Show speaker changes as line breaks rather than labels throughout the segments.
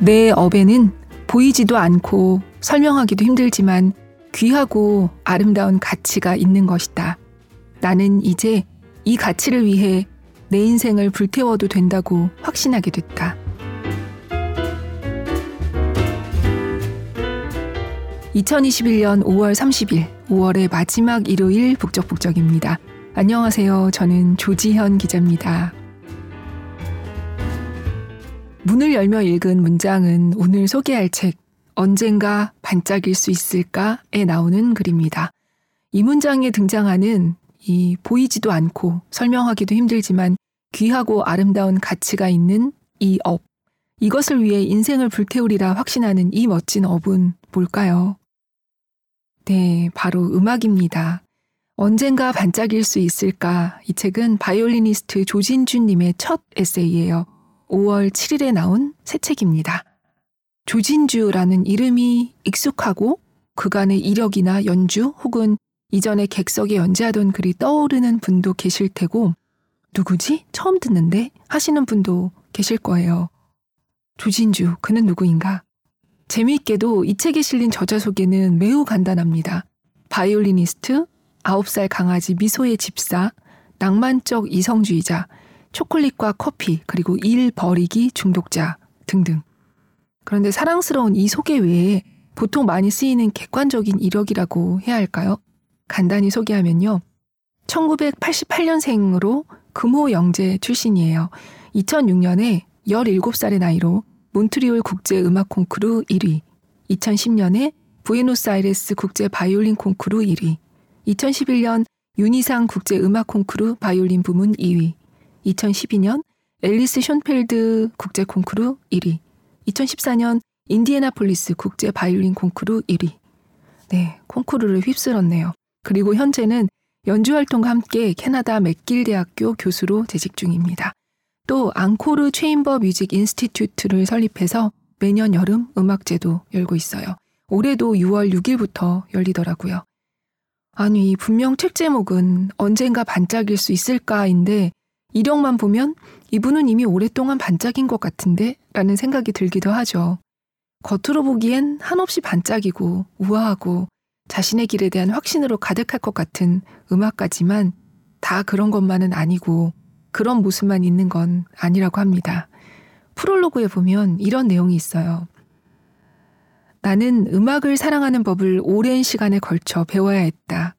내 업에는 보이지도 않고 설명하기도 힘들지만 귀하고 아름다운 가치가 있는 것이다. 나는 이제 이 가치를 위해 내 인생을 불태워도 된다고 확신하게 됐다. 2021년 5월 30일, 5월의 마지막 일요일 북적북적입니다. 안녕하세요. 저는 조지현 기자입니다. 문을 열며 읽은 문장은 오늘 소개할 책 언젠가 반짝일 수 있을까에 나오는 글입니다. 이 문장에 등장하는 이 보이지도 않고 설명하기도 힘들지만 귀하고 아름다운 가치가 있는 이 업. 이것을 위해 인생을 불태우리라 확신하는 이 멋진 업은 뭘까요? 네, 바로 음악입니다. 언젠가 반짝일 수 있을까? 이 책은 바이올리니스트 조진주님의 첫 에세이예요. 5월 7일에 나온 새 책입니다. 조진주라는 이름이 익숙하고 그간의 이력이나 연주 혹은 이전에 객석에 연재하던 글이 떠오르는 분도 계실 테고 누구지? 처음 듣는데 하시는 분도 계실 거예요. 조진주, 그는 누구인가? 재미있게도 이 책에 실린 저자 소개는 매우 간단합니다. 바이올리니스트, 9살 강아지 미소의 집사, 낭만적 이성주의자, 초콜릿과 커피, 그리고 일 버리기 중독자 등등. 그런데 사랑스러운 이 소개 외에 보통 많이 쓰이는 객관적인 이력이라고 해야 할까요? 간단히 소개하면요. 1988년생으로 금호 영재 출신이에요. 2006년에 17살의 나이로 몬트리올 국제 음악 콩쿠르 1위, 2010년에 부에노스아이레스 국제 바이올린 콩쿠르 1위, 2011년 윤이상 국제 음악 콩쿠르 바이올린 부문 2위, 2012년 앨리스 션펠드 국제 콩쿠르 1위, 2014년 인디애나폴리스 국제 바이올린 콩쿠르 1위. 네, 콩쿠르를 휩쓸었네요. 그리고 현재는 연주 활동과 함께 캐나다 맥길 대학교 교수로 재직 중입니다. 또 앙코르 체인버 뮤직 인스티튜트를 설립해서 매년 여름 음악제도 열고 있어요. 올해도 6월 6일부터 열리더라고요. 아니, 분명 책 제목은 언젠가 반짝일 수 있을까인데 이력만 보면 이분은 이미 오랫동안 반짝인 것 같은데? 라는 생각이 들기도 하죠. 겉으로 보기엔 한없이 반짝이고 우아하고 자신의 길에 대한 확신으로 가득할 것 같은 음악가지만 다 그런 것만은 아니고 그런 모습만 있는 건 아니라고 합니다. 프롤로그에 보면 이런 내용이 있어요. 나는 음악을 사랑하는 법을 오랜 시간에 걸쳐 배워야 했다.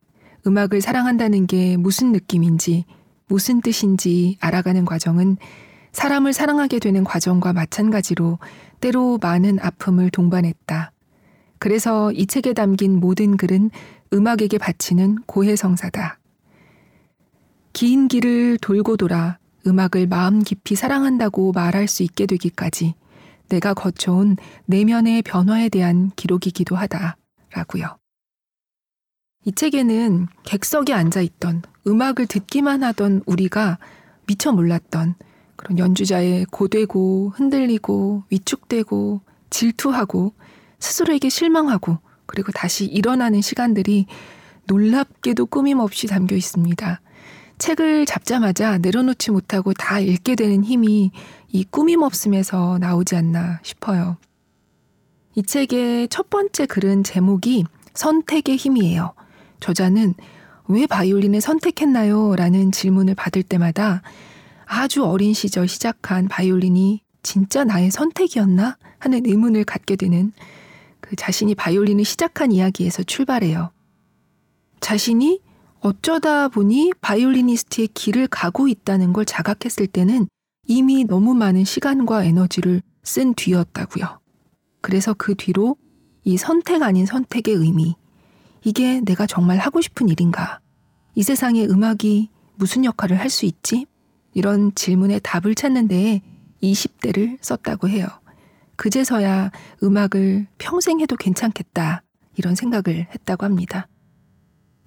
음악을 사랑한다는 게 무슨 느낌인지, 무슨 뜻인지 알아가는 과정은 사람을 사랑하게 되는 과정과 마찬가지로 때로 많은 아픔을 동반했다. 그래서 이 책에 담긴 모든 글은 음악에게 바치는 고해성사다. 긴 길을 돌고 돌아 음악을 마음 깊이 사랑한다고 말할 수 있게 되기까지 내가 거쳐온 내면의 변화에 대한 기록이기도 하다. 라고요. 이 책에는 객석에 앉아 있던 음악을 듣기만 하던 우리가 미처 몰랐던 그런 연주자의 고되고 흔들리고 위축되고 질투하고 스스로에게 실망하고 그리고 다시 일어나는 시간들이 놀랍게도 꾸밈없이 담겨 있습니다. 책을 잡자마자 내려놓지 못하고 다 읽게 되는 힘이 이 꾸밈 없음에서 나오지 않나 싶어요. 이 책의 첫 번째 글은 제목이 선택의 힘이에요. 저자는 왜 바이올린을 선택했나요? 라는 질문을 받을 때마다 아주 어린 시절 시작한 바이올린이 진짜 나의 선택이었나? 하는 의문을 갖게 되는 그 자신이 바이올린을 시작한 이야기에서 출발해요. 자신이 어쩌다 보니 바이올리니스트의 길을 가고 있다는 걸 자각했을 때는 이미 너무 많은 시간과 에너지를 쓴 뒤였다고요. 그래서 그 뒤로 이 선택 아닌 선택의 의미, 이게 내가 정말 하고 싶은 일인가? 이 세상에 음악이 무슨 역할을 할 수 있지? 이런 질문에 답을 찾는 데에 20대를 썼다고 해요. 그제서야 음악을 평생 해도 괜찮겠다. 이런 생각을 했다고 합니다.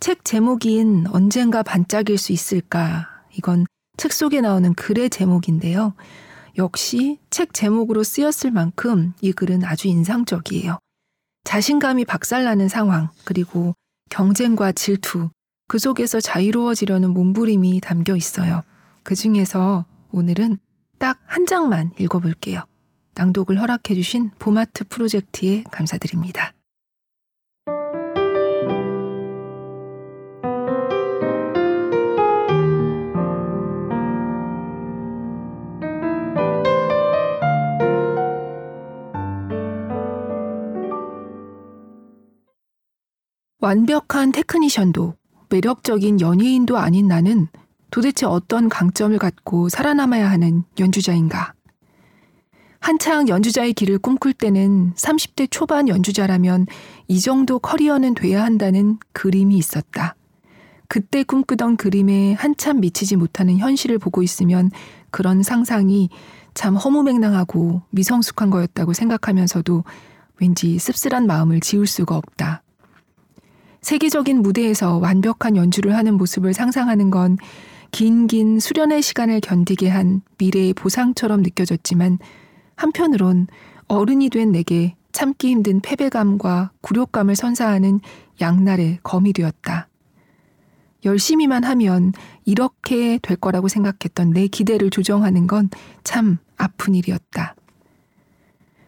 책 제목인 언젠가 반짝일 수 있을까? 이건 책 속에 나오는 글의 제목인데요. 역시 책 제목으로 쓰였을 만큼 이 글은 아주 인상적이에요. 자신감이 박살나는 상황, 그리고 경쟁과 질투, 그 속에서 자유로워지려는 몸부림이 담겨 있어요. 그 중에서 오늘은 딱 한 장만 읽어볼게요. 낭독을 허락해주신 보마트 프로젝트에 감사드립니다. 완벽한 테크니션도 매력적인 연예인도 아닌 나는 도대체 어떤 강점을 갖고 살아남아야 하는 연주자인가? 한창 연주자의 길을 꿈꿀 때는 30대 초반 연주자라면 이 정도 커리어는 돼야 한다는 그림이 있었다. 그때 꿈꾸던 그림에 한참 미치지 못하는 현실을 보고 있으면 그런 상상이 참 허무맹랑하고 미성숙한 거였다고 생각하면서도 왠지 씁쓸한 마음을 지울 수가 없다. 세계적인 무대에서 완벽한 연주를 하는 모습을 상상하는 건 긴긴 수련의 시간을 견디게 한 미래의 보상처럼 느껴졌지만 한편으론 어른이 된 내게 참기 힘든 패배감과 굴욕감을 선사하는 양날의 검이 되었다. 열심히만 하면 이렇게 될 거라고 생각했던 내 기대를 조정하는 건 참 아픈 일이었다.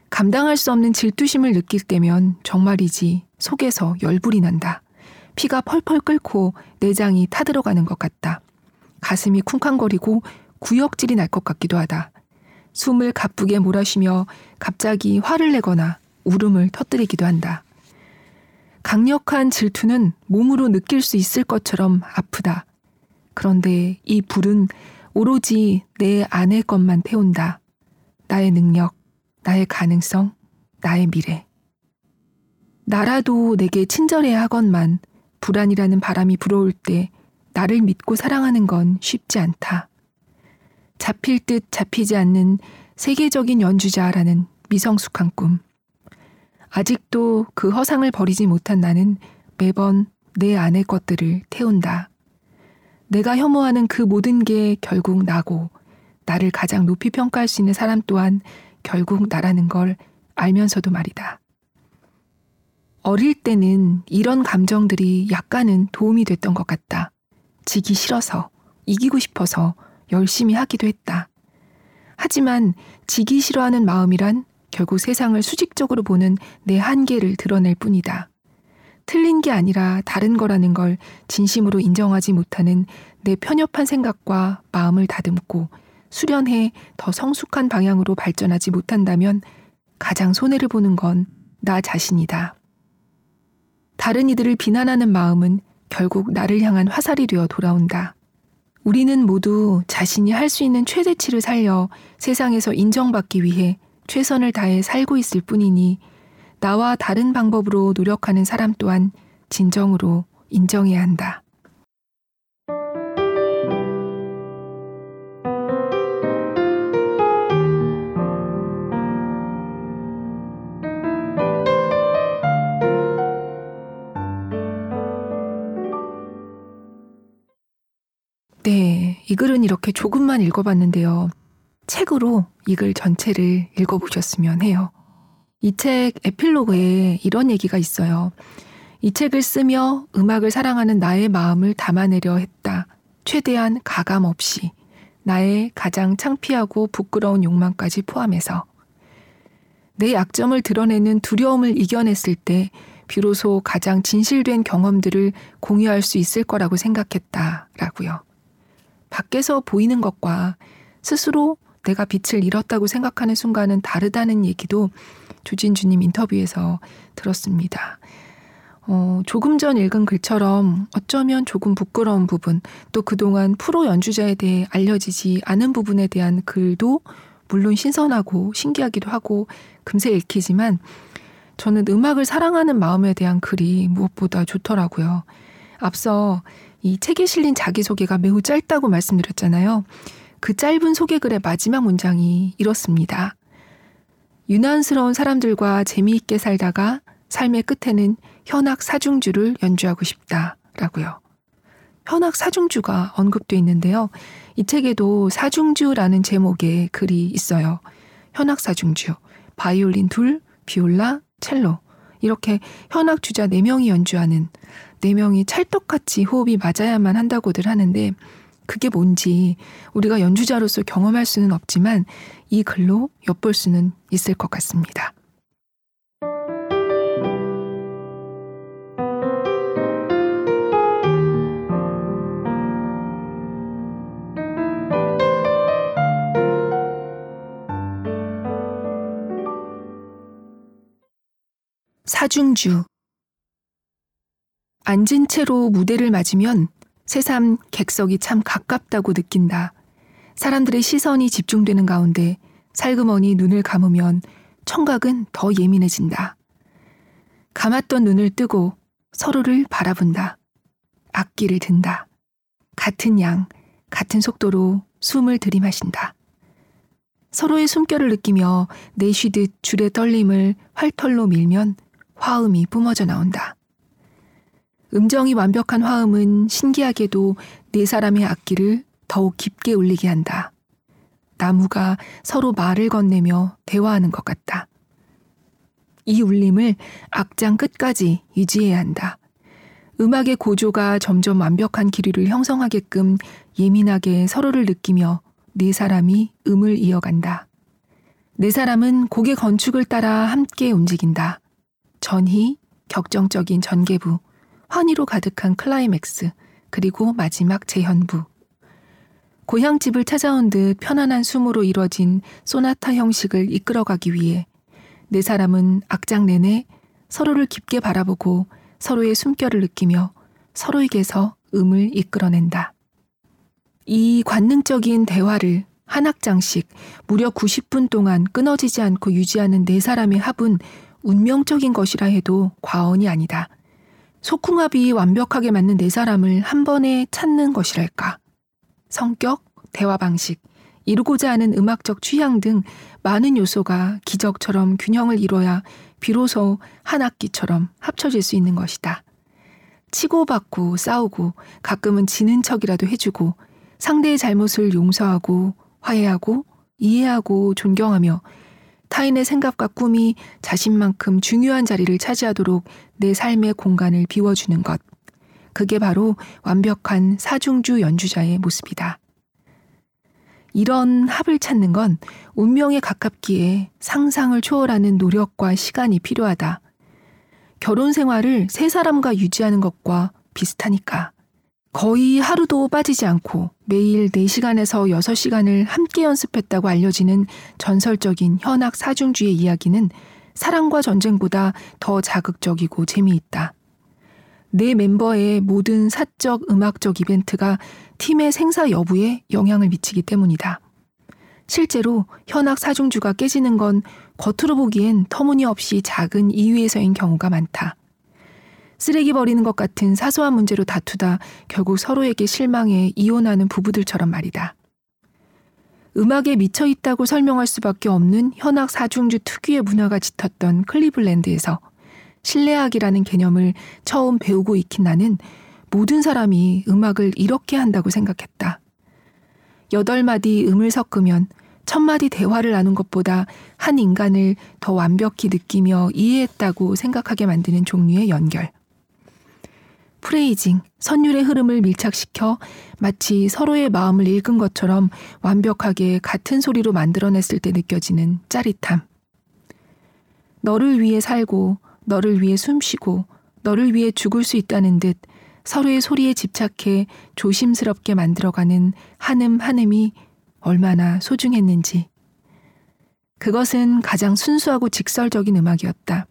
감당할 수 없는 질투심을 느낄 때면 정말이지 속에서 열불이 난다. 피가 펄펄 끓고 내장이 타들어가는 것 같다. 가슴이 쿵쾅거리고 구역질이 날 것 같기도 하다. 숨을 가쁘게 몰아쉬며 갑자기 화를 내거나 울음을 터뜨리기도 한다. 강력한 질투는 몸으로 느낄 수 있을 것처럼 아프다. 그런데 이 불은 오로지 내 안의 것만 태운다. 나의 능력, 나의 가능성, 나의 미래. 나라도 내게 친절해야 하건만 불안이라는 바람이 불어올 때 나를 믿고 사랑하는 건 쉽지 않다. 잡힐 듯 잡히지 않는 세계적인 연주자라는 미성숙한 꿈. 아직도 그 허상을 버리지 못한 나는 매번 내 안의 것들을 태운다. 내가 혐오하는 그 모든 게 결국 나고 나를 가장 높이 평가할 수 있는 사람 또한 결국 나라는 걸 알면서도 말이다. 어릴 때는 이런 감정들이 약간은 도움이 됐던 것 같다. 지기 싫어서, 이기고 싶어서 열심히 하기도 했다. 하지만 지기 싫어하는 마음이란 결국 세상을 수직적으로 보는 내 한계를 드러낼 뿐이다. 틀린 게 아니라 다른 거라는 걸 진심으로 인정하지 못하는 내 편협한 생각과 마음을 다듬고 수련해 더 성숙한 방향으로 발전하지 못한다면 가장 손해를 보는 건 나 자신이다. 다른 이들을 비난하는 마음은 결국 나를 향한 화살이 되어 돌아온다. 우리는 모두 자신이 할 수 있는 최대치를 살려 세상에서 인정받기 위해 최선을 다해 살고 있을 뿐이니 나와 다른 방법으로 노력하는 사람 또한 진정으로 인정해야 한다. 이 글은 이렇게 조금만 읽어봤는데요. 책으로 이 글 전체를 읽어보셨으면 해요. 이 책 에필로그에 이런 얘기가 있어요. 이 책을 쓰며 음악을 사랑하는 나의 마음을 담아내려 했다. 최대한 가감 없이 나의 가장 창피하고 부끄러운 욕망까지 포함해서 내 약점을 드러내는 두려움을 이겨냈을 때 비로소 가장 진실된 경험들을 공유할 수 있을 거라고 생각했다라고요. 밖에서 보이는 것과 스스로 내가 빛을 잃었다고 생각하는 순간은 다르다는 얘기도 조진주님 인터뷰에서 들었습니다. 어, 조금 전 읽은 글처럼 어쩌면 조금 부끄러운 부분, 또 그동안 프로 연주자에 대해 알려지지 않은 부분에 대한 글도 물론 신선하고 신기하기도 하고 금세 읽히지만 저는 음악을 사랑하는 마음에 대한 글이 무엇보다 좋더라고요. 앞서 이 책에 실린 자기소개가 매우 짧다고 말씀드렸잖아요. 그 짧은 소개글의 마지막 문장이 이렇습니다. 유난스러운 사람들과 재미있게 살다가 삶의 끝에는 현악 사중주를 연주하고 싶다. 라고요. 현악 사중주가 언급돼 있는데요. 이 책에도 사중주라는 제목의 글이 있어요. 현악 사중주, 바이올린 둘, 비올라, 첼로. 이렇게 현악 주자 4명이 연주하는 4명이 찰떡같이 호흡이 맞아야만 한다고들 하는데 그게 뭔지 우리가 연주자로서 경험할 수는 없지만 이 글로 엿볼 수는 있을 것 같습니다. 사중주 앉은 채로 무대를 맞으면 새삼 객석이 참 가깝다고 느낀다. 사람들의 시선이 집중되는 가운데 살그머니 눈을 감으면 청각은 더 예민해진다. 감았던 눈을 뜨고 서로를 바라본다. 악기를 든다. 같은 양, 같은 속도로 숨을 들이마신다. 서로의 숨결을 느끼며 내쉬듯 줄의 떨림을 활털로 밀면 화음이 뿜어져 나온다. 음정이 완벽한 화음은 신기하게도 네 사람의 악기를 더욱 깊게 울리게 한다. 나무가 서로 말을 건네며 대화하는 것 같다. 이 울림을 악장 끝까지 유지해야 한다. 음악의 고조가 점점 완벽한 기류를 형성하게끔 예민하게 서로를 느끼며 네 사람이 음을 이어간다. 네 사람은 곡의 건축을 따라 함께 움직인다. 전희, 격정적인 전개부, 환희로 가득한 클라이맥스, 그리고 마지막 재현부. 고향집을 찾아온 듯 편안한 숨으로 이뤄진 소나타 형식을 이끌어가기 위해 네 사람은 악장 내내 서로를 깊게 바라보고 서로의 숨결을 느끼며 서로에게서 음을 이끌어낸다. 이 관능적인 대화를 한 악장씩 무려 90분 동안 끊어지지 않고 유지하는 네 사람의 합은 운명적인 것이라 해도 과언이 아니다. 소궁합이 완벽하게 맞는 네 사람을 한 번에 찾는 것이랄까. 성격, 대화 방식, 이루고자 하는 음악적 취향 등 많은 요소가 기적처럼 균형을 이뤄야 비로소 한 악기처럼 합쳐질 수 있는 것이다. 치고받고 싸우고 가끔은 지는 척이라도 해주고 상대의 잘못을 용서하고 화해하고 이해하고 존경하며 타인의 생각과 꿈이 자신만큼 중요한 자리를 차지하도록 내 삶의 공간을 비워주는 것. 그게 바로 완벽한 사중주 연주자의 모습이다. 이런 합을 찾는 건 운명에 가깝기에 상상을 초월하는 노력과 시간이 필요하다. 결혼 생활을 세 사람과 유지하는 것과 비슷하니까. 거의 하루도 빠지지 않고 매일 4시간에서 6시간을 함께 연습했다고 알려지는 전설적인 현악 사중주의 이야기는 사랑과 전쟁보다 더 자극적이고 재미있다. 내 멤버의 모든 사적 음악적 이벤트가 팀의 생사 여부에 영향을 미치기 때문이다. 실제로 현악 사중주가 깨지는 건 겉으로 보기엔 터무니없이 작은 이유에서인 경우가 많다. 쓰레기 버리는 것 같은 사소한 문제로 다투다 결국 서로에게 실망해 이혼하는 부부들처럼 말이다. 음악에 미쳐 있다고 설명할 수밖에 없는 현악 사중주 특유의 문화가 짙었던 클리블랜드에서 신뢰악이라는 개념을 처음 배우고 익힌 나는 모든 사람이 음악을 이렇게 한다고 생각했다. 여덟 마디 음을 섞으면 첫 마디 대화를 나눈 것보다 한 인간을 더 완벽히 느끼며 이해했다고 생각하게 만드는 종류의 연결. 프레이징, 선율의 흐름을 밀착시켜 마치 서로의 마음을 읽은 것처럼 완벽하게 같은 소리로 만들어냈을 때 느껴지는 짜릿함. 너를 위해 살고, 너를 위해 숨쉬고, 너를 위해 죽을 수 있다는 듯 서로의 소리에 집착해 조심스럽게 만들어가는 한음 한음이 얼마나 소중했는지. 그것은 가장 순수하고 직설적인 음악이었다.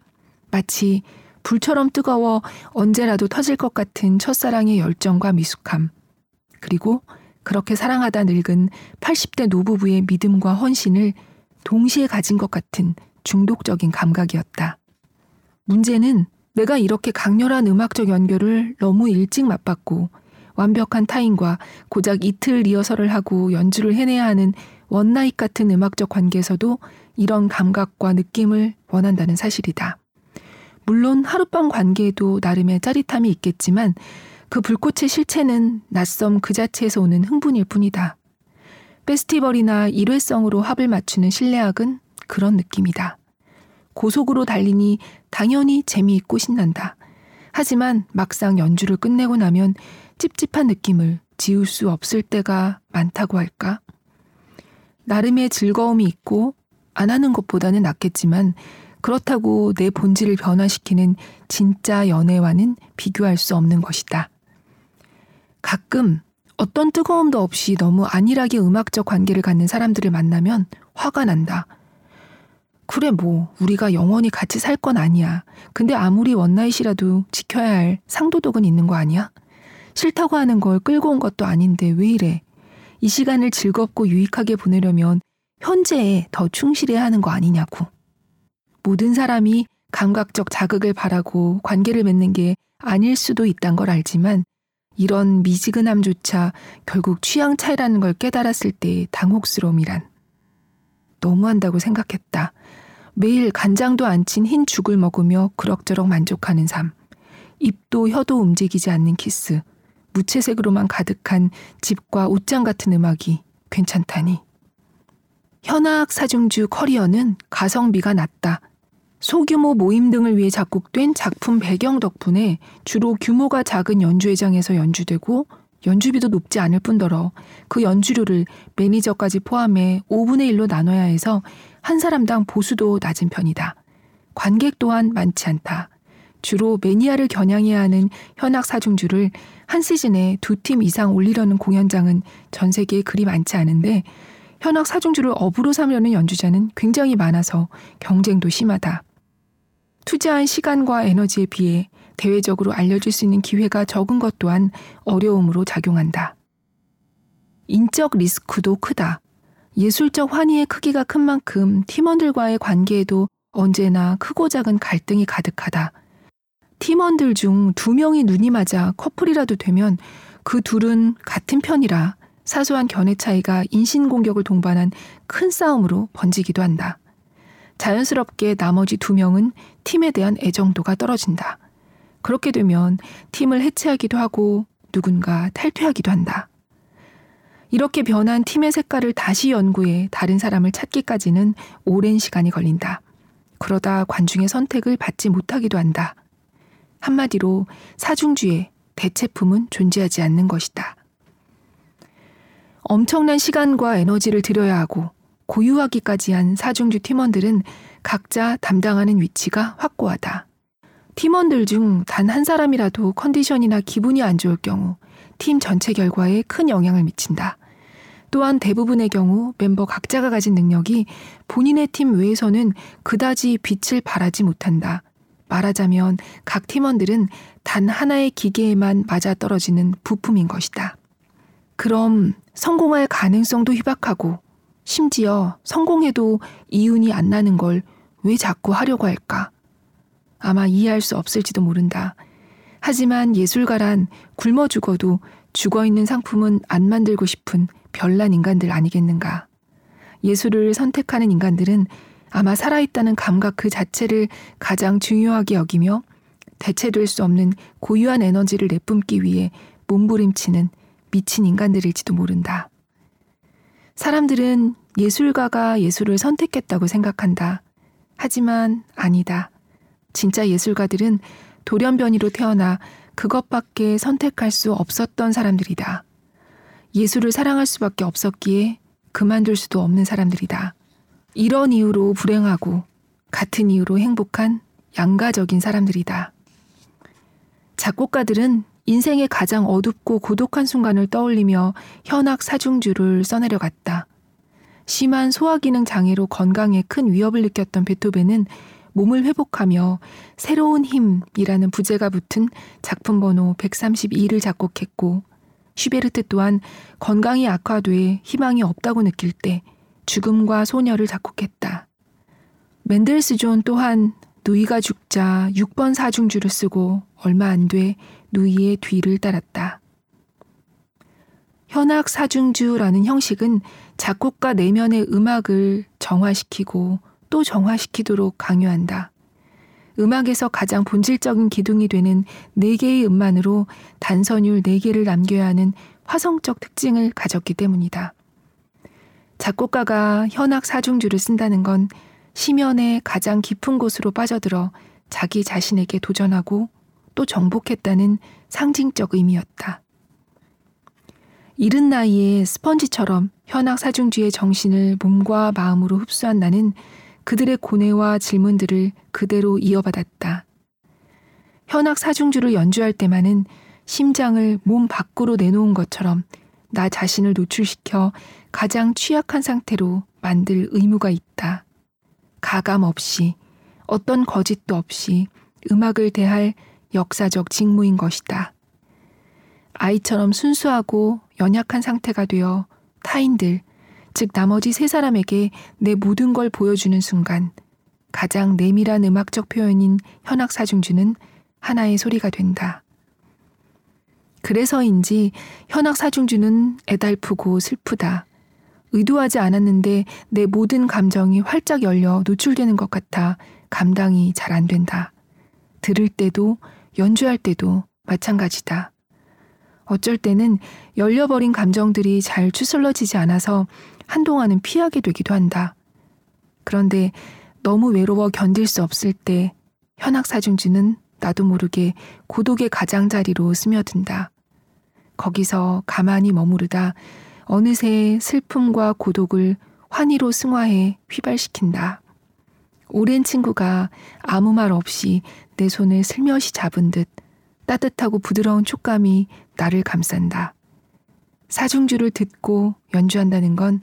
마치 불처럼 뜨거워 언제라도 터질 것 같은 첫사랑의 열정과 미숙함. 그리고 그렇게 사랑하다 늙은 80대 노부부의 믿음과 헌신을 동시에 가진 것 같은 중독적인 감각이었다. 문제는 내가 이렇게 강렬한 음악적 연결을 너무 일찍 맛봤고 완벽한 타인과 고작 이틀 리허설을 하고 연주를 해내야 하는 one night 같은 음악적 관계에서도 이런 감각과 느낌을 원한다는 사실이다. 물론 하룻밤 관계에도 나름의 짜릿함이 있겠지만 그 불꽃의 실체는 낯섦 그 자체에서 오는 흥분일 뿐이다. 페스티벌이나 일회성으로 합을 맞추는 실내악은 그런 느낌이다. 고속으로 달리니 당연히 재미있고 신난다. 하지만 막상 연주를 끝내고 나면 찝찝한 느낌을 지울 수 없을 때가 많다고 할까? 나름의 즐거움이 있고 안 하는 것보다는 낫겠지만 그렇다고 내 본질을 변화시키는 진짜 연애와는 비교할 수 없는 것이다. 가끔 어떤 뜨거움도 없이 너무 안일하게 음악적 관계를 갖는 사람들을 만나면 화가 난다. 그래, 뭐, 우리가 영원히 같이 살 건 아니야. 근데 아무리 원나잇이라도 지켜야 할 상도덕은 있는 거 아니야? 싫다고 하는 걸 끌고 온 것도 아닌데 왜 이래? 이 시간을 즐겁고 유익하게 보내려면 현재에 더 충실해야 하는 거 아니냐고. 모든 사람이 감각적 자극을 바라고 관계를 맺는 게 아닐 수도 있단 걸 알지만 이런 미지근함조차 결국 취향 차이라는 걸 깨달았을 때의 당혹스러움이란. 너무한다고 생각했다. 매일 간장도 안 친 흰 죽을 먹으며 그럭저럭 만족하는 삶. 입도 혀도 움직이지 않는 키스. 무채색으로만 가득한 집과 옷장 같은 음악이 괜찮다니. 현악 사중주 커리어는 가성비가 낮다. 소규모 모임 등을 위해 작곡된 작품 배경 덕분에 주로 규모가 작은 연주회장에서 연주되고 연주비도 높지 않을 뿐더러 그 연주료를 매니저까지 포함해 5분의 1로 나눠야 해서 한 사람당 보수도 낮은 편이다. 관객 또한 많지 않다. 주로 매니아를 겨냥해야 하는 현악 사중주를 한 시즌에 두 팀 이상 올리려는 공연장은 전 세계에 그리 많지 않은데 현악 사중주를 업으로 삼려는 연주자는 굉장히 많아서 경쟁도 심하다. 투자한 시간과 에너지에 비해 대외적으로 알려질 수 있는 기회가 적은 것 또한 어려움으로 작용한다. 인적 리스크도 크다. 예술적 환희의 크기가 큰 만큼 팀원들과의 관계에도 언제나 크고 작은 갈등이 가득하다. 팀원들 중 두 명이 눈이 맞아 커플이라도 되면 그 둘은 같은 편이라 사소한 견해 차이가 인신공격을 동반한 큰 싸움으로 번지기도 한다. 자연스럽게 나머지 두 명은 팀에 대한 애정도가 떨어진다. 그렇게 되면 팀을 해체하기도 하고 누군가 탈퇴하기도 한다. 이렇게 변한 팀의 색깔을 다시 연구해 다른 사람을 찾기까지는 오랜 시간이 걸린다. 그러다 관중의 선택을 받지 못하기도 한다. 한마디로 사중주의 대체품은 존재하지 않는 것이다. 엄청난 시간과 에너지를 들여야 하고 고유하기까지 한 사중주 팀원들은 각자 담당하는 위치가 확고하다. 팀원들 중 단 한 사람이라도 컨디션이나 기분이 안 좋을 경우 팀 전체 결과에 큰 영향을 미친다. 또한 대부분의 경우 멤버 각자가 가진 능력이 본인의 팀 외에서는 그다지 빛을 발하지 못한다. 말하자면 각 팀원들은 단 하나의 기계에만 맞아 떨어지는 부품인 것이다. 그럼 성공할 가능성도 희박하고 심지어 성공해도 이윤이 안 나는 걸 왜 자꾸 하려고 할까? 아마 이해할 수 없을지도 모른다. 하지만 예술가란 굶어 죽어도 죽어 있는 상품은 안 만들고 싶은 별난 인간들 아니겠는가. 예술을 선택하는 인간들은 아마 살아있다는 감각 그 자체를 가장 중요하게 여기며 대체될 수 없는 고유한 에너지를 내뿜기 위해 몸부림치는 미친 인간들일지도 모른다. 사람들은 예술가가 예술을 선택했다고 생각한다. 하지만 아니다. 진짜 예술가들은 돌연변이로 태어나 그것밖에 선택할 수 없었던 사람들이다. 예술을 사랑할 수밖에 없었기에 그만둘 수도 없는 사람들이다. 이런 이유로 불행하고 같은 이유로 행복한 양가적인 사람들이다. 작곡가들은 인생의 가장 어둡고 고독한 순간을 떠올리며 현악 사중주를 써내려갔다. 심한 소화기능 장애로 건강에 큰 위협을 느꼈던 베토벤은 몸을 회복하며 새로운 힘이라는 부제가 붙은 작품 번호 132를 작곡했고 슈베르트 또한 건강이 악화돼 희망이 없다고 느낄 때 죽음과 소녀를 작곡했다. 맨델스존 또한 누이가 죽자 6번 사중주를 쓰고 얼마 안 돼 누이의 뒤를 따랐다. 현악 사중주라는 형식은 작곡가 내면의 음악을 정화시키고 또 정화시키도록 강요한다. 음악에서 가장 본질적인 기둥이 되는 네 개의 음만으로 단선율 네 개를 남겨야 하는 화성적 특징을 가졌기 때문이다. 작곡가가 현악 사중주를 쓴다는 건 심연의 가장 깊은 곳으로 빠져들어 자기 자신에게 도전하고 또 정복했다는 상징적 의미였다. 이른 나이에 스펀지처럼 현악 사중주의 정신을 몸과 마음으로 흡수한 나는 그들의 고뇌와 질문들을 그대로 이어받았다. 현악 사중주를 연주할 때만은 심장을 몸 밖으로 내놓은 것처럼 나 자신을 노출시켜 가장 취약한 상태로 만들 의무가 있다. 가감 없이 어떤 거짓도 없이 음악을 대할 역사적 직무인 것이다. 아이처럼 순수하고 연약한 상태가 되어 타인들, 즉 나머지 세 사람에게 내 모든 걸 보여주는 순간 가장 내밀한 음악적 표현인 현악 사중주는 하나의 소리가 된다. 그래서인지 현악 사중주는 애달프고 슬프다. 의도하지 않았는데 내 모든 감정이 활짝 열려 노출되는 것 같아 감당이 잘 안 된다. 들을 때도 연주할 때도 마찬가지다. 어쩔 때는 열려버린 감정들이 잘 추슬러지지 않아서 한동안은 피하게 되기도 한다. 그런데 너무 외로워 견딜 수 없을 때 현악사중지는 나도 모르게 고독의 가장자리로 스며든다. 거기서 가만히 머무르다 어느새 슬픔과 고독을 환희로 승화해 휘발시킨다. 오랜 친구가 아무 말 없이 내 손을 슬며시 잡은 듯 따뜻하고 부드러운 촉감이 나를 감싼다. 사중주를 듣고 연주한다는 건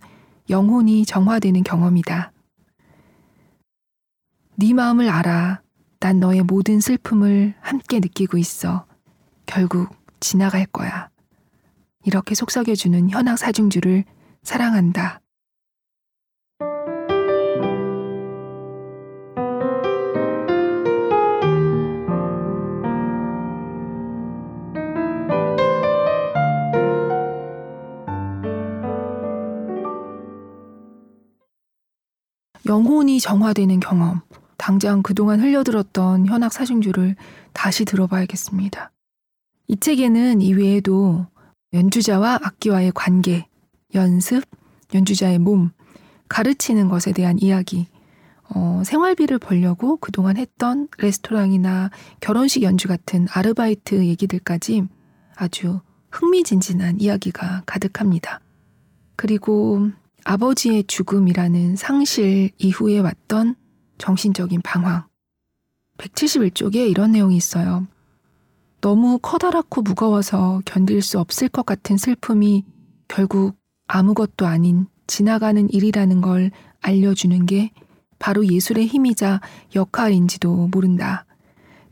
영혼이 정화되는 경험이다. 네 마음을 알아. 난 너의 모든 슬픔을 함께 느끼고 있어. 결국 지나갈 거야. 이렇게 속삭여주는 현악 사중주를 사랑한다. 영혼이 정화되는 경험. 당장 그동안 흘려들었던 현악 사중주를 다시 들어봐야겠습니다. 이 책에는 이외에도 연주자와 악기와의 관계, 연습, 연주자의 몸, 가르치는 것에 대한 이야기, 어, 생활비를 벌려고 그동안 했던 레스토랑이나 결혼식 연주 같은 아르바이트 얘기들까지 아주 흥미진진한 이야기가 가득합니다. 그리고 아버지의 죽음이라는 상실 이후에 왔던 정신적인 방황. 171쪽에 이런 내용이 있어요. 너무 커다랗고 무거워서 견딜 수 없을 것 같은 슬픔이 결국 아무것도 아닌 지나가는 일이라는 걸 알려주는 게 바로 예술의 힘이자 역할인지도 모른다.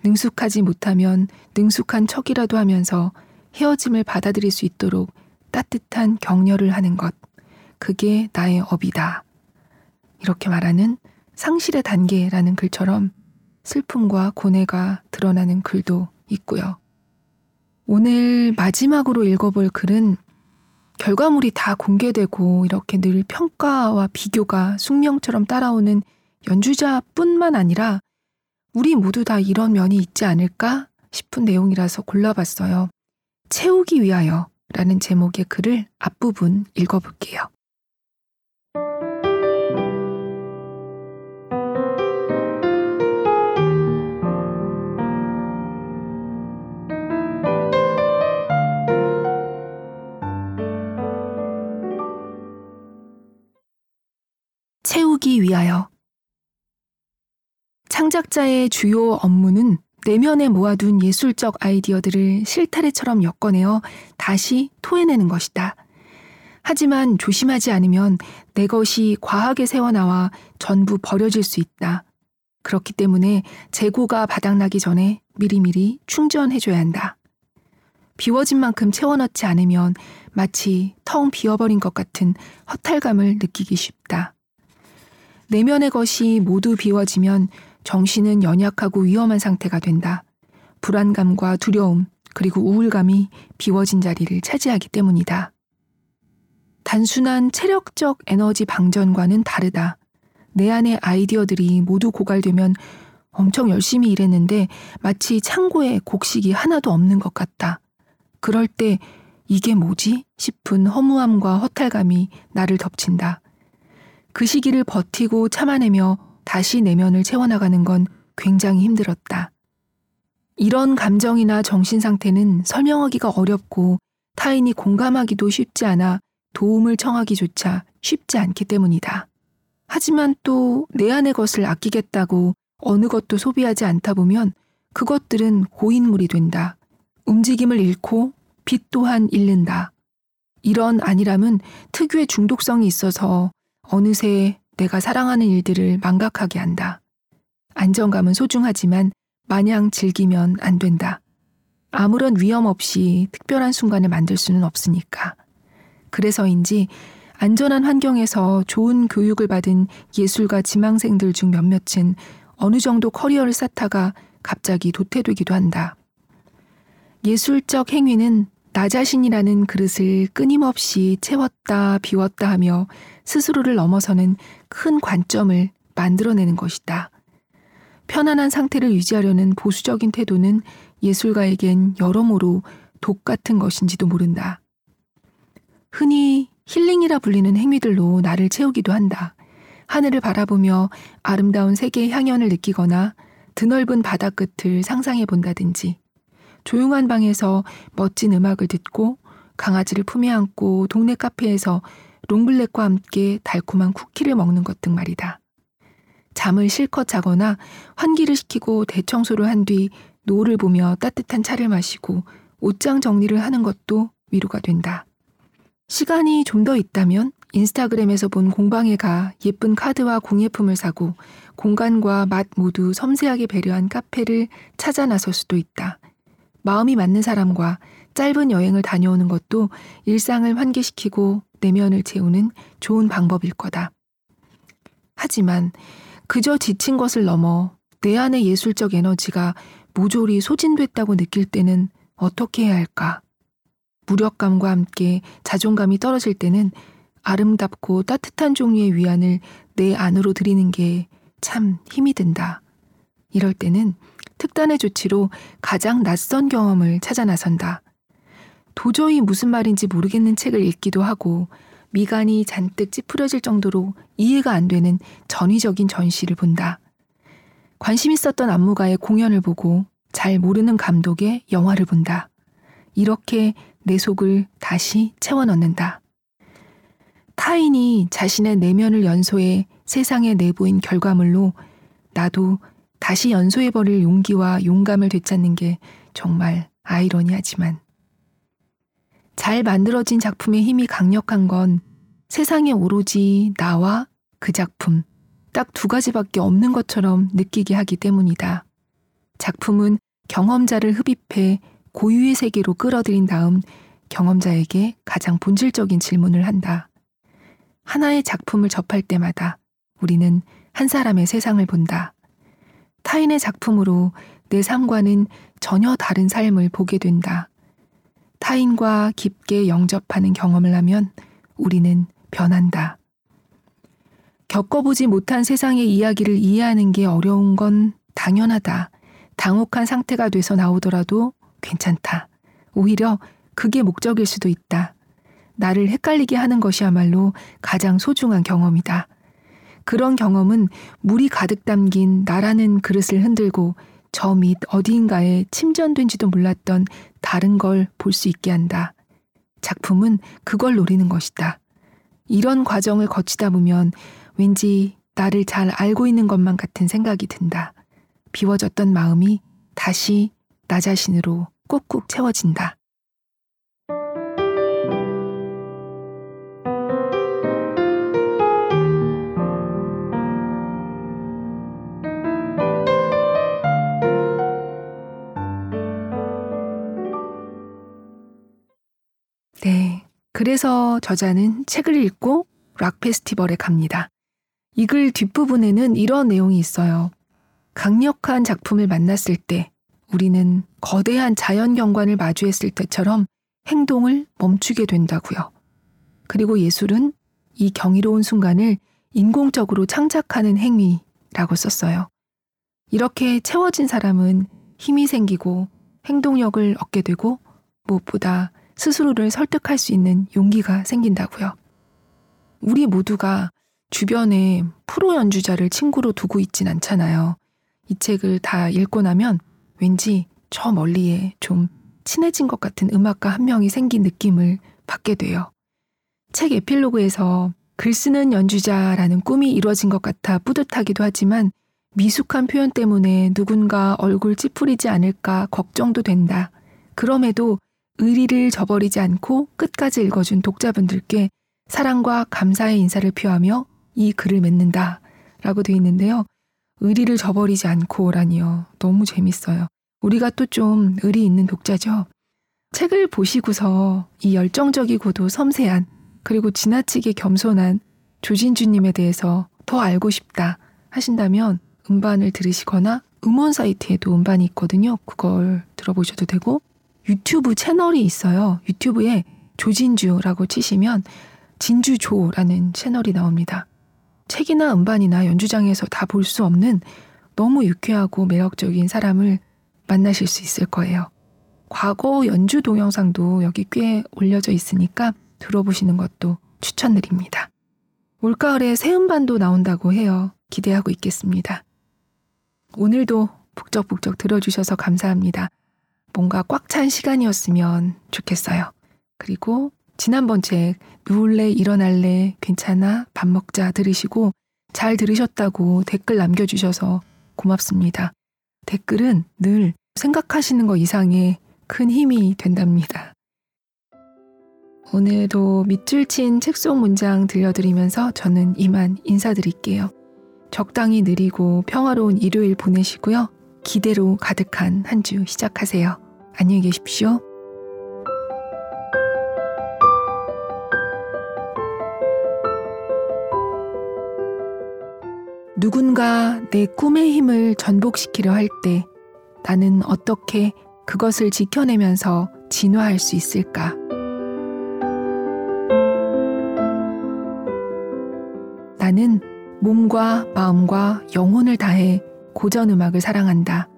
능숙하지 못하면 능숙한 척이라도 하면서 헤어짐을 받아들일 수 있도록 따뜻한 격려를 하는 것. 그게 나의 업이다. 이렇게 말하는 상실의 단계라는 글처럼 슬픔과 고뇌가 드러나는 글도 있고요. 오늘 마지막으로 읽어볼 글은 결과물이 다 공개되고 이렇게 늘 평가와 비교가 숙명처럼 따라오는 연주자뿐만 아니라 우리 모두 다 이런 면이 있지 않을까 싶은 내용이라서 골라봤어요. 채우기 위하여 라는 제목의 글을 앞부분 읽어볼게요. 채우기 위하여 창작자의 주요 업무는 내면에 모아둔 예술적 아이디어들을 실타래처럼 엮어내어 다시 토해내는 것이다. 하지만 조심하지 않으면 내 것이 과하게 새어나와 전부 버려질 수 있다. 그렇기 때문에 재고가 바닥나기 전에 미리미리 충전해줘야 한다. 비워진 만큼 채워넣지 않으면 마치 텅 비어버린 것 같은 허탈감을 느끼기 쉽다. 내면의 것이 모두 비워지면 정신은 연약하고 위험한 상태가 된다. 불안감과 두려움, 그리고 우울감이 비워진 자리를 차지하기 때문이다. 단순한 체력적 에너지 방전과는 다르다. 내 안의 아이디어들이 모두 고갈되면 엄청 열심히 일했는데 마치 창고에 곡식이 하나도 없는 것 같다. 그럴 때 이게 뭐지? 싶은 허무함과 허탈감이 나를 덮친다. 그 시기를 버티고 참아내며 다시 내면을 채워나가는 건 굉장히 힘들었다. 이런 감정이나 정신 상태는 설명하기가 어렵고 타인이 공감하기도 쉽지 않아 도움을 청하기조차 쉽지 않기 때문이다. 하지만 또 내 안의 것을 아끼겠다고 어느 것도 소비하지 않다 보면 그것들은 고인물이 된다. 움직임을 잃고 빛 또한 잃는다. 이런 안일함은 특유의 중독성이 있어서 어느새 내가 사랑하는 일들을 망각하게 한다. 안정감은 소중하지만 마냥 즐기면 안 된다. 아무런 위험 없이 특별한 순간을 만들 수는 없으니까. 그래서인지 안전한 환경에서 좋은 교육을 받은 예술가 지망생들 중 몇몇은 어느 정도 커리어를 쌓다가 갑자기 도태되기도 한다. 예술적 행위는 나 자신이라는 그릇을 끊임없이 채웠다 비웠다 하며 스스로를 넘어서는 큰 관점을 만들어내는 것이다. 편안한 상태를 유지하려는 보수적인 태도는 예술가에겐 여러모로 독 같은 것인지도 모른다. 흔히 힐링이라 불리는 행위들로 나를 채우기도 한다. 하늘을 바라보며 아름다운 세계의 향연을 느끼거나 드넓은 바다 끝을 상상해 본다든지 조용한 방에서 멋진 음악을 듣고 강아지를 품에 안고 동네 카페에서 롱블랙과 함께 달콤한 쿠키를 먹는 것 등 말이다. 잠을 실컷 자거나 환기를 시키고 대청소를 한 뒤 노을을 보며 따뜻한 차를 마시고 옷장 정리를 하는 것도 위로가 된다. 시간이 좀 더 있다면 인스타그램에서 본 공방에 가 예쁜 카드와 공예품을 사고 공간과 맛 모두 섬세하게 배려한 카페를 찾아 나설 수도 있다. 마음이 맞는 사람과 짧은 여행을 다녀오는 것도 일상을 환기시키고 내면을 채우는 좋은 방법일 거다. 하지만 그저 지친 것을 넘어 내 안의 예술적 에너지가 모조리 소진됐다고 느낄 때는 어떻게 해야 할까? 무력감과 함께 자존감이 떨어질 때는 아름답고 따뜻한 종류의 위안을 내 안으로 들이는 게 참 힘이 든다. 이럴 때는 특단의 조치로 가장 낯선 경험을 찾아 나선다. 도저히 무슨 말인지 모르겠는 책을 읽기도 하고 미간이 잔뜩 찌푸려질 정도로 이해가 안 되는 전위적인 전시를 본다. 관심 있었던 안무가의 공연을 보고 잘 모르는 감독의 영화를 본다. 이렇게 내 속을 다시 채워 넣는다. 타인이 자신의 내면을 연소해 세상에 내보인 결과물로 나도 다시 연소해버릴 용기와 용감을 되찾는 게 정말 아이러니하지만 잘 만들어진 작품의 힘이 강력한 건 세상에 오로지 나와 그 작품 딱 두 가지밖에 없는 것처럼 느끼게 하기 때문이다. 작품은 경험자를 흡입해 고유의 세계로 끌어들인 다음 경험자에게 가장 본질적인 질문을 한다. 하나의 작품을 접할 때마다 우리는 한 사람의 세상을 본다. 타인의 작품으로 내 삶과는 전혀 다른 삶을 보게 된다. 타인과 깊게 영접하는 경험을 하면 우리는 변한다. 겪어보지 못한 세상의 이야기를 이해하는 게 어려운 건 당연하다. 당혹한 상태가 돼서 나오더라도 괜찮다. 오히려 그게 목적일 수도 있다. 나를 헷갈리게 하는 것이야말로 가장 소중한 경험이다. 그런 경험은 물이 가득 담긴 나라는 그릇을 흔들고 저 밑 어디인가에 침전된지도 몰랐던 다른 걸 볼 수 있게 한다. 작품은 그걸 노리는 것이다. 이런 과정을 거치다 보면 왠지 나를 잘 알고 있는 것만 같은 생각이 든다. 비워졌던 마음이 다시 나 자신으로 꾹꾹 채워진다. 그래서 저자는 책을 읽고 락 페스티벌에 갑니다. 이 글 뒷부분에는 이런 내용이 있어요. 강력한 작품을 만났을 때 우리는 거대한 자연 경관을 마주했을 때처럼 행동을 멈추게 된다고요. 그리고 예술은 이 경이로운 순간을 인공적으로 창작하는 행위라고 썼어요. 이렇게 채워진 사람은 힘이 생기고 행동력을 얻게 되고 무엇보다 스스로를 설득할 수 있는 용기가 생긴다고요. 우리 모두가 주변에 프로 연주자를 친구로 두고 있진 않잖아요. 이 책을 다 읽고 나면 왠지 저 멀리에 좀 친해진 것 같은 음악가 한 명이 생긴 느낌을 받게 돼요. 책 에필로그에서 글 쓰는 연주자라는 꿈이 이루어진 것 같아 뿌듯하기도 하지만 미숙한 표현 때문에 누군가 얼굴 찌푸리지 않을까 걱정도 된다. 그럼에도 의리를 저버리지 않고 끝까지 읽어준 독자분들께 사랑과 감사의 인사를 표하며 이 글을 맺는다. 라고 되어 있는데요. 의리를 저버리지 않고라니요. 너무 재밌어요. 우리가 또 좀 의리 있는 독자죠. 책을 보시고서 이 열정적이고도 섬세한 그리고 지나치게 겸손한 조진주님에 대해서 더 알고 싶다 하신다면 음반을 들으시거나 음원 사이트에도 음반이 있거든요. 그걸 들어보셔도 되고 유튜브 채널이 있어요. 유튜브에 조진주라고 치시면 진주조라는 채널이 나옵니다. 책이나 음반이나 연주장에서 다 볼 수 없는 너무 유쾌하고 매력적인 사람을 만나실 수 있을 거예요. 과거 연주 동영상도 여기 꽤 올려져 있으니까 들어보시는 것도 추천드립니다. 올가을에 새 음반도 나온다고 해요. 기대하고 있겠습니다. 오늘도 북적북적 들어주셔서 감사합니다. 뭔가 꽉 찬 시간이었으면 좋겠어요. 그리고 지난번 책 누울래 일어날래 괜찮아 밥 먹자 들으시고 잘 들으셨다고 댓글 남겨주셔서 고맙습니다. 댓글은 늘 생각하시는 것 이상의 큰 힘이 된답니다. 오늘도 밑줄 친 책 속 문장 들려드리면서 저는 이만 인사드릴게요. 적당히 느리고 평화로운 일요일 보내시고요. 기대로 가득한 한 주 시작하세요. 안녕히 계십시오. 누군가 내 꿈의 힘을 전복시키려 할 때 나는 어떻게 그것을 지켜내면서 진화할 수 있을까? 나는 몸과 마음과 영혼을 다해 고전 음악을 사랑한다.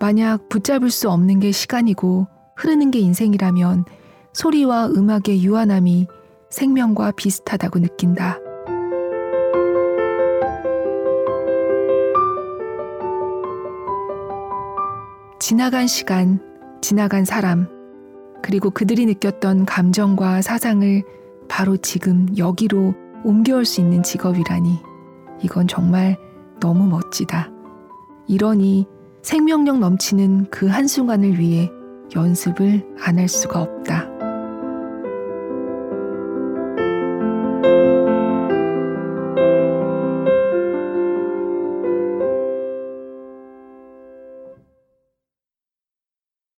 만약 붙잡을 수 없는 게 시간이고 흐르는 게 인생이라면 소리와 음악의 유한함이 생명과 비슷하다고 느낀다. 지나간 시간, 지나간 사람, 그리고 그들이 느꼈던 감정과 사상을 바로 지금 여기로 옮겨올 수 있는 직업이라니, 이건 정말 너무 멋지다. 이러니 생명력 넘치는 그 한순간을 위해 연습을 안 할 수가 없다.